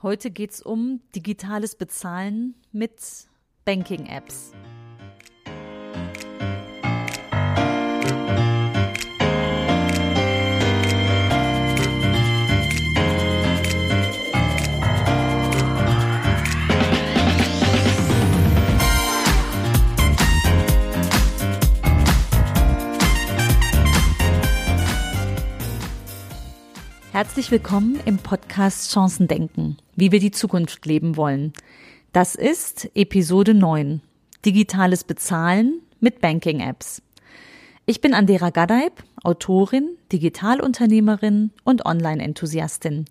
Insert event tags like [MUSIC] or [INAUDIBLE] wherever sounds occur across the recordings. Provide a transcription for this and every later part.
Heute geht es um digitales Bezahlen mit Banking-Apps. Herzlich willkommen im Podcast Chancen denken, wie wir die Zukunft leben wollen. Das ist Episode 9. Digitales Bezahlen mit Banking-Apps. Ich bin Andera Gadeib, Autorin, Digitalunternehmerin und Online-Enthusiastin.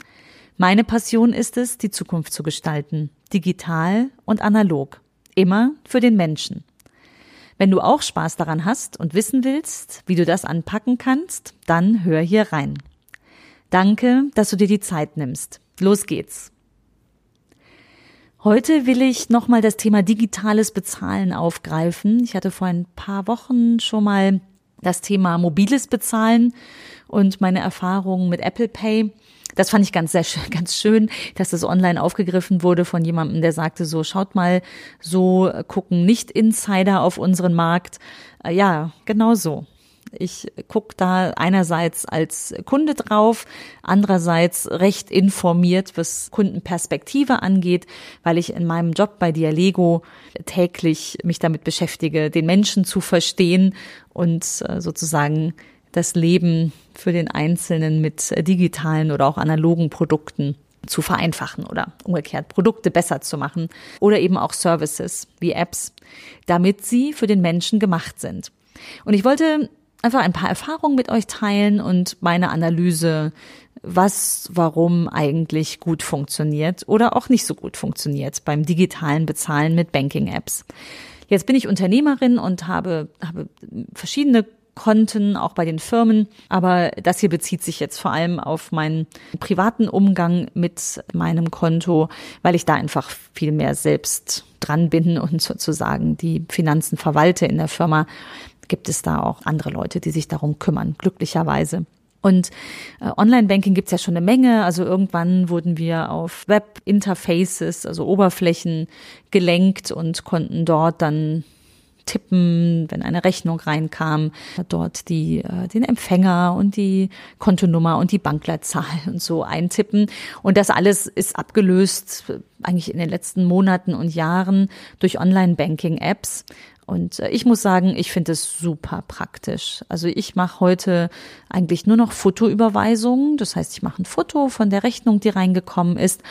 Meine Passion ist es, die Zukunft zu gestalten, digital und analog, immer für den Menschen. Wenn du auch Spaß daran hast und wissen willst, wie du das anpacken kannst, dann hör hier rein. Danke, dass du dir die Zeit nimmst. Los geht's. Heute will ich nochmal das Thema digitales Bezahlen aufgreifen. Ich hatte vor ein paar Wochen schon mal das Thema mobiles Bezahlen und meine Erfahrungen mit Apple Pay. Das fand ich ganz, sehr, [LAUGHS] ganz schön, dass das online aufgegriffen wurde von jemandem, der sagte so, schaut mal, so gucken nicht Insider auf unseren Markt. Äh, ja, genau so. Ich gucke da einerseits als Kunde drauf, andererseits recht informiert, was Kundenperspektive angeht, weil ich in meinem Job bei Dialego täglich mich damit beschäftige, den Menschen zu verstehen und äh, sozusagen das Leben für den Einzelnen mit digitalen oder auch analogen Produkten zu vereinfachen oder umgekehrt Produkte besser zu machen oder eben auch Services wie Apps, damit sie für den Menschen gemacht sind. Und ich wollte einfach ein paar Erfahrungen mit euch teilen und meine Analyse, was, warum eigentlich gut funktioniert oder auch nicht so gut funktioniert beim digitalen Bezahlen mit Banking-Apps. Jetzt bin ich Unternehmerin und habe, habe verschiedene Konten, auch bei den Firmen. Aber das hier bezieht sich jetzt vor allem auf meinen privaten Umgang mit meinem Konto, weil ich da einfach viel mehr selbst dran bin und sozusagen die Finanzen verwalte in der Firma gibt es da auch andere Leute, die sich darum kümmern, glücklicherweise. Und äh, Online-Banking gibt's ja schon eine Menge. Also irgendwann wurden wir auf Web-Interfaces, also Oberflächen gelenkt und konnten dort dann tippen, wenn eine Rechnung reinkam, dort die, äh, den Empfänger und die Kontonummer und die Bankleitzahl und so eintippen. Und das alles ist abgelöst eigentlich in den letzten Monaten und Jahren durch Online-Banking-Apps. Und äh, ich muss sagen, ich finde es super praktisch. Also ich mache heute eigentlich nur noch Fotoüberweisungen. Das heißt, ich mache ein Foto von der Rechnung, die reingekommen ist.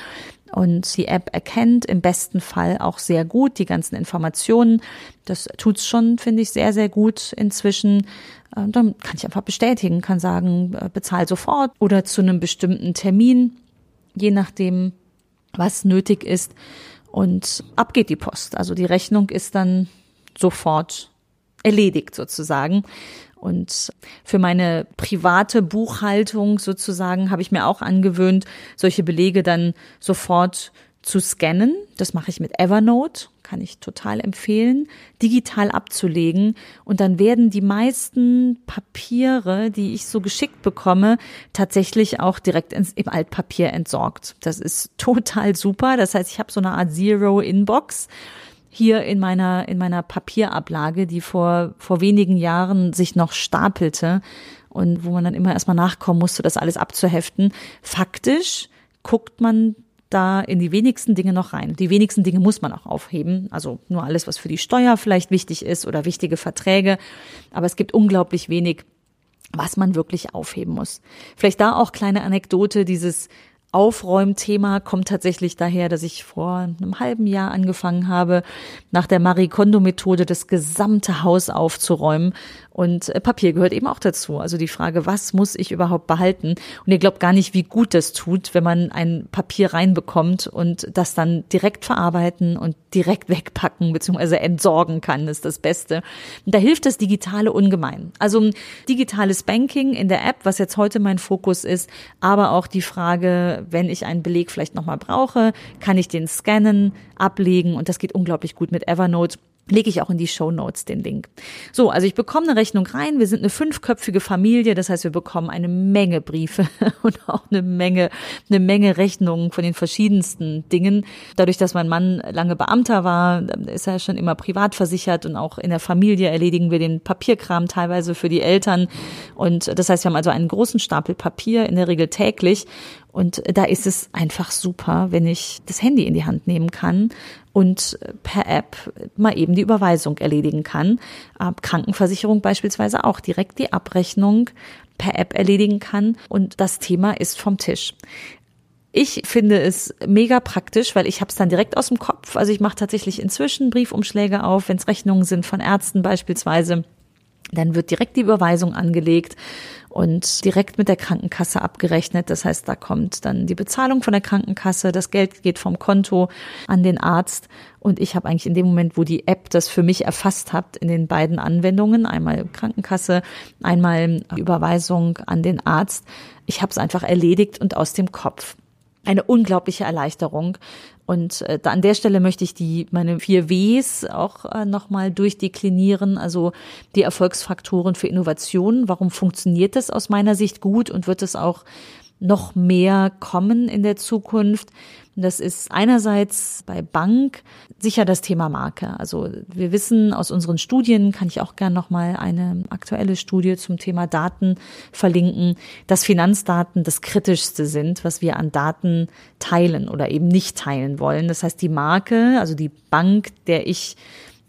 Und die App erkennt im besten Fall auch sehr gut die ganzen Informationen. Das tut's schon, finde ich, sehr, sehr gut inzwischen. Äh, dann kann ich einfach bestätigen, kann sagen, äh, bezahl sofort oder zu einem bestimmten Termin, je nachdem, was nötig ist. Und ab geht die Post. Also die Rechnung ist dann sofort erledigt sozusagen. Und für meine private Buchhaltung sozusagen habe ich mir auch angewöhnt, solche Belege dann sofort zu scannen. Das mache ich mit Evernote, kann ich total empfehlen, digital abzulegen. Und dann werden die meisten Papiere, die ich so geschickt bekomme, tatsächlich auch direkt ins, im Altpapier entsorgt. Das ist [LAUGHS] total super. Das heißt, ich habe so eine Art Zero Inbox hier in meiner, in meiner Papierablage, die vor, vor wenigen Jahren sich noch stapelte und wo man dann immer erstmal nachkommen musste, das alles abzuheften. Faktisch guckt man da in die wenigsten Dinge noch rein. Die wenigsten Dinge muss man auch aufheben. Also nur alles, was für die Steuer vielleicht wichtig ist oder wichtige Verträge. Aber es gibt unglaublich wenig, was man wirklich aufheben muss. Vielleicht da auch kleine Anekdote, dieses Aufräumthema kommt tatsächlich daher, dass ich vor einem halben Jahr angefangen habe, nach der Marie Kondo Methode das gesamte Haus aufzuräumen und äh, Papier gehört eben auch dazu. Also die Frage, was muss ich überhaupt behalten? Und ihr glaubt gar nicht, wie gut das tut, wenn man ein Papier reinbekommt und das dann direkt verarbeiten und direkt [LAUGHS] wegpacken bzw. entsorgen kann, ist das Beste. Und da hilft das Digitale ungemein. Also digitales Banking in der App, was jetzt heute mein Fokus ist, aber auch die Frage, wenn ich einen Beleg vielleicht nochmal brauche, kann ich den scannen, ablegen und das geht unglaublich gut mit Evernote lege ich auch in die Show Notes den Link. So, also ich bekomme eine Rechnung rein. Wir sind eine fünfköpfige Familie, das heißt, wir bekommen eine Menge Briefe [LAUGHS] und auch eine Menge, eine Menge Rechnungen von den verschiedensten Dingen. Dadurch, dass mein Mann lange Beamter war, ist er schon immer privat versichert und auch in der Familie erledigen wir den Papierkram teilweise für die Eltern. Und das heißt, wir haben also einen großen Stapel Papier, in der Regel täglich. Und da ist es einfach super, wenn ich das Handy in die Hand nehmen kann und per App mal eben die Überweisung erledigen kann. Krankenversicherung beispielsweise auch direkt die Abrechnung per App erledigen kann und das Thema ist vom Tisch. Ich finde es mega praktisch, weil ich habe es dann direkt aus dem Kopf. Also ich mache tatsächlich inzwischen Briefumschläge auf, wenn es Rechnungen sind von Ärzten beispielsweise. Dann wird direkt die Überweisung angelegt und direkt mit der Krankenkasse abgerechnet. Das heißt, da kommt dann die Bezahlung von der Krankenkasse, das Geld geht vom Konto an den Arzt und ich habe eigentlich in dem Moment, wo die App das für mich erfasst hat, in den beiden Anwendungen, einmal Krankenkasse, einmal Überweisung an den Arzt, ich habe es einfach erledigt und aus dem Kopf eine unglaubliche Erleichterung. Und äh, an der Stelle möchte ich die meine vier Ws auch äh, nochmal durchdeklinieren, also die Erfolgsfaktoren für Innovation. Warum funktioniert das aus meiner Sicht gut und wird es auch noch mehr kommen in der Zukunft? Das ist einerseits bei Bank sicher das Thema Marke. Also wir wissen aus unseren Studien, kann ich auch gern noch mal eine aktuelle Studie zum Thema Daten verlinken, dass Finanzdaten das kritischste sind, was wir an Daten teilen oder eben nicht teilen wollen. Das heißt, die Marke, also die Bank, der ich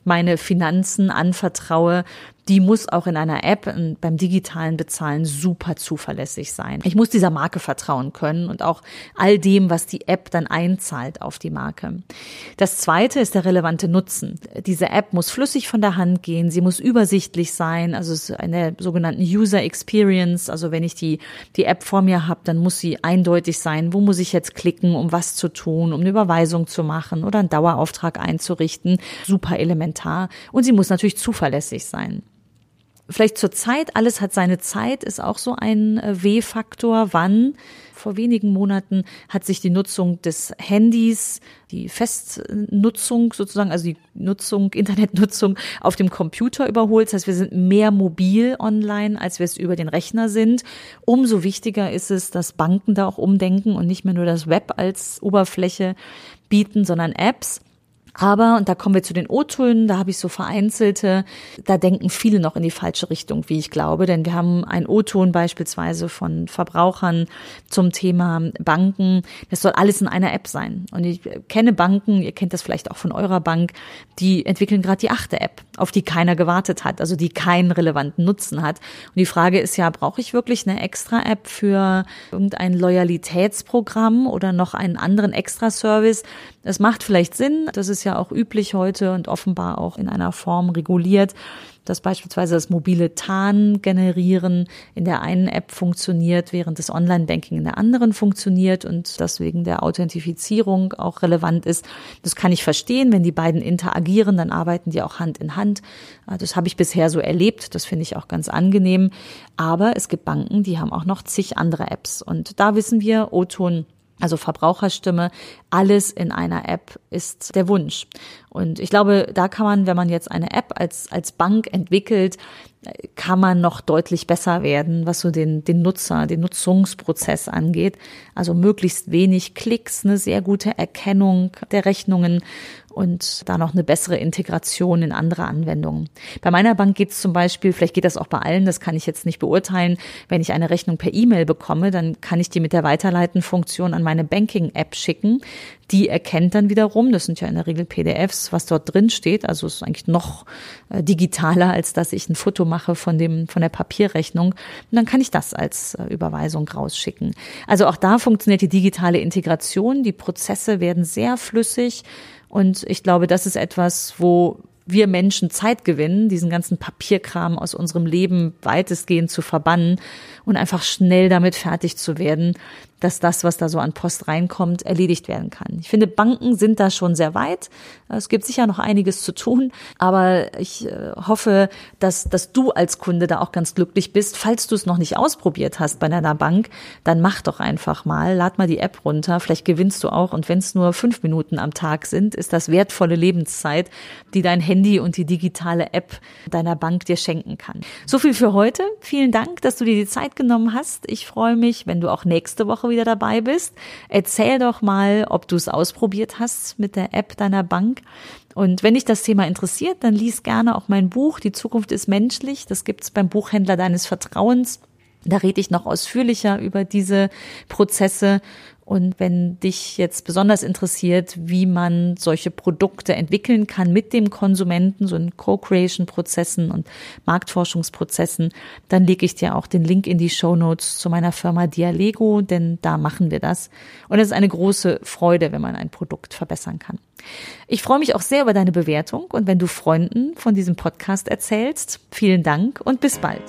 meine Finanzen anvertraue, die muss auch in einer App beim digitalen Bezahlen super zuverlässig sein. Ich muss dieser Marke vertrauen können und auch all dem, was die App dann einzahlt auf die Marke. Das zweite ist der relevante Nutzen. Diese App muss flüssig von der Hand gehen, sie muss übersichtlich sein, also es ist eine sogenannten User Experience. Also wenn ich die, die App vor mir habe, dann muss sie eindeutig sein, wo muss ich jetzt klicken, um was zu tun, um eine Überweisung zu machen oder einen Dauerauftrag einzurichten. Super elementar. Und sie muss natürlich zuverlässig sein. Vielleicht zur Zeit, alles hat seine Zeit, ist auch so ein äh, W-Faktor. Wann? Vor wenigen Monaten hat sich die Nutzung des Handys, die Festnutzung sozusagen, also die Nutzung, Internetnutzung auf dem Computer überholt. Das heißt, wir sind mehr mobil online, als wir es über den Rechner sind. Umso wichtiger ist es, dass Banken da auch umdenken und nicht mehr nur das Web als Oberfläche bieten, sondern Apps. Aber, und da kommen wir zu den O-Tönen, da habe ich so vereinzelte, da denken viele noch in die falsche Richtung, wie ich glaube, denn wir haben einen O-Ton beispielsweise von Verbrauchern zum Thema Banken. Das soll alles in einer App sein. Und ich kenne Banken, ihr kennt das vielleicht auch von eurer Bank, die entwickeln gerade die achte App, auf die keiner gewartet hat, also die keinen relevanten Nutzen hat. Und die Frage ist ja, brauche ich wirklich eine extra App für irgendein Loyalitätsprogramm oder noch einen anderen Extra-Service? Es macht vielleicht Sinn, das ist ja auch üblich heute und offenbar auch in einer Form reguliert, dass beispielsweise das mobile Tarn generieren in der einen App funktioniert, während das Online-Banking in der anderen funktioniert und das wegen der Authentifizierung auch relevant ist. Das kann ich verstehen. Wenn die beiden interagieren, dann arbeiten die auch Hand in Hand. Das habe ich bisher so erlebt. Das finde ich auch ganz angenehm. Aber es gibt Banken, die haben auch noch zig andere Apps. Und da wissen wir, O-Ton also Verbraucherstimme, alles in einer App ist der Wunsch. Und ich glaube, da kann man, wenn man jetzt eine App als, als Bank entwickelt, kann man noch deutlich besser werden, was so den, den Nutzer, den Nutzungsprozess angeht. Also möglichst wenig Klicks, eine sehr gute Erkennung der Rechnungen und da noch eine bessere Integration in andere Anwendungen. Bei meiner Bank geht es zum Beispiel, vielleicht geht das auch bei allen, das kann ich jetzt nicht beurteilen, wenn ich eine Rechnung per E-Mail bekomme, dann kann ich die mit der Weiterleiten-Funktion an meine Banking-App schicken. Die erkennt dann wiederum, das sind ja in der Regel PDFs, was dort drin steht. Also es ist eigentlich noch äh, digitaler, als dass ich ein Foto mache von dem, von der Papierrechnung. Und dann kann ich das als äh, Überweisung rausschicken. Also auch da funktioniert die digitale Integration. Die Prozesse werden sehr flüssig. Und ich glaube, das ist etwas, wo wir Menschen Zeit gewinnen, diesen ganzen Papierkram aus unserem Leben weitestgehend zu verbannen und einfach schnell damit fertig zu werden dass das, was da so an Post reinkommt, erledigt werden kann. Ich finde, Banken sind da schon sehr weit. Es gibt sicher noch einiges zu tun, aber ich äh, hoffe, dass, dass du als Kunde da auch ganz glücklich bist. Falls du es noch nicht ausprobiert hast bei deiner Bank, dann mach doch einfach mal, lad mal die App runter. Vielleicht gewinnst du auch. Und wenn es nur fünf Minuten am Tag sind, ist das wertvolle Lebenszeit, die dein Handy und die digitale App deiner Bank dir schenken kann. So viel für heute. Vielen Dank, dass du dir die Zeit genommen hast. Ich freue mich, wenn du auch nächste Wieder dabei bist. Erzähl doch mal, ob du es ausprobiert hast mit der App deiner Bank. Und wenn dich das Thema interessiert, dann lies gerne auch mein Buch Die Zukunft ist menschlich. Das gibt's beim Buchhändler deines Vertrauens. Da rede ich noch ausführlicher über diese Prozesse und wenn dich jetzt besonders interessiert, wie man solche Produkte entwickeln kann mit dem Konsumenten, so in Co-Creation-Prozessen und Marktforschungsprozessen, dann lege ich dir auch den Link in die Show Notes zu meiner Firma Dialego, denn da machen wir das. Und es ist eine große Freude, wenn man ein Produkt verbessern kann. Ich freue mich auch sehr über deine Bewertung und wenn du Freunden von diesem Podcast erzählst, vielen Dank und bis bald.